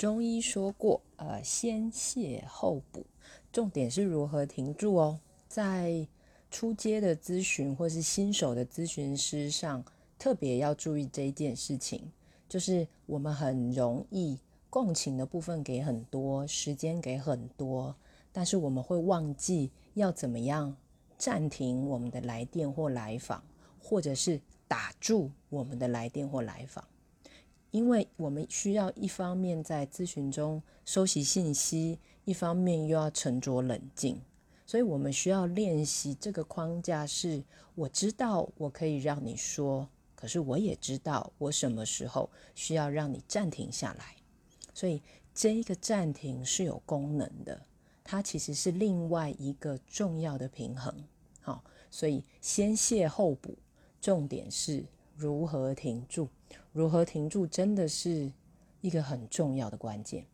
中医说过，呃，先泻后补，重点是如何停住哦。在初阶的咨询或是新手的咨询师上，特别要注意这一件事情，就是我们很容易共情的部分给很多，时间给很多，但是我们会忘记要怎么样暂停我们的来电或来访，或者是打住我们的来电或来访。因为我们需要一方面在咨询中收集信息，一方面又要沉着冷静，所以我们需要练习这个框架。是我知道我可以让你说，可是我也知道我什么时候需要让你暂停下来。所以这个暂停是有功能的，它其实是另外一个重要的平衡。好，所以先谢后补，重点是如何停住。如何停住，真的是一个很重要的关键。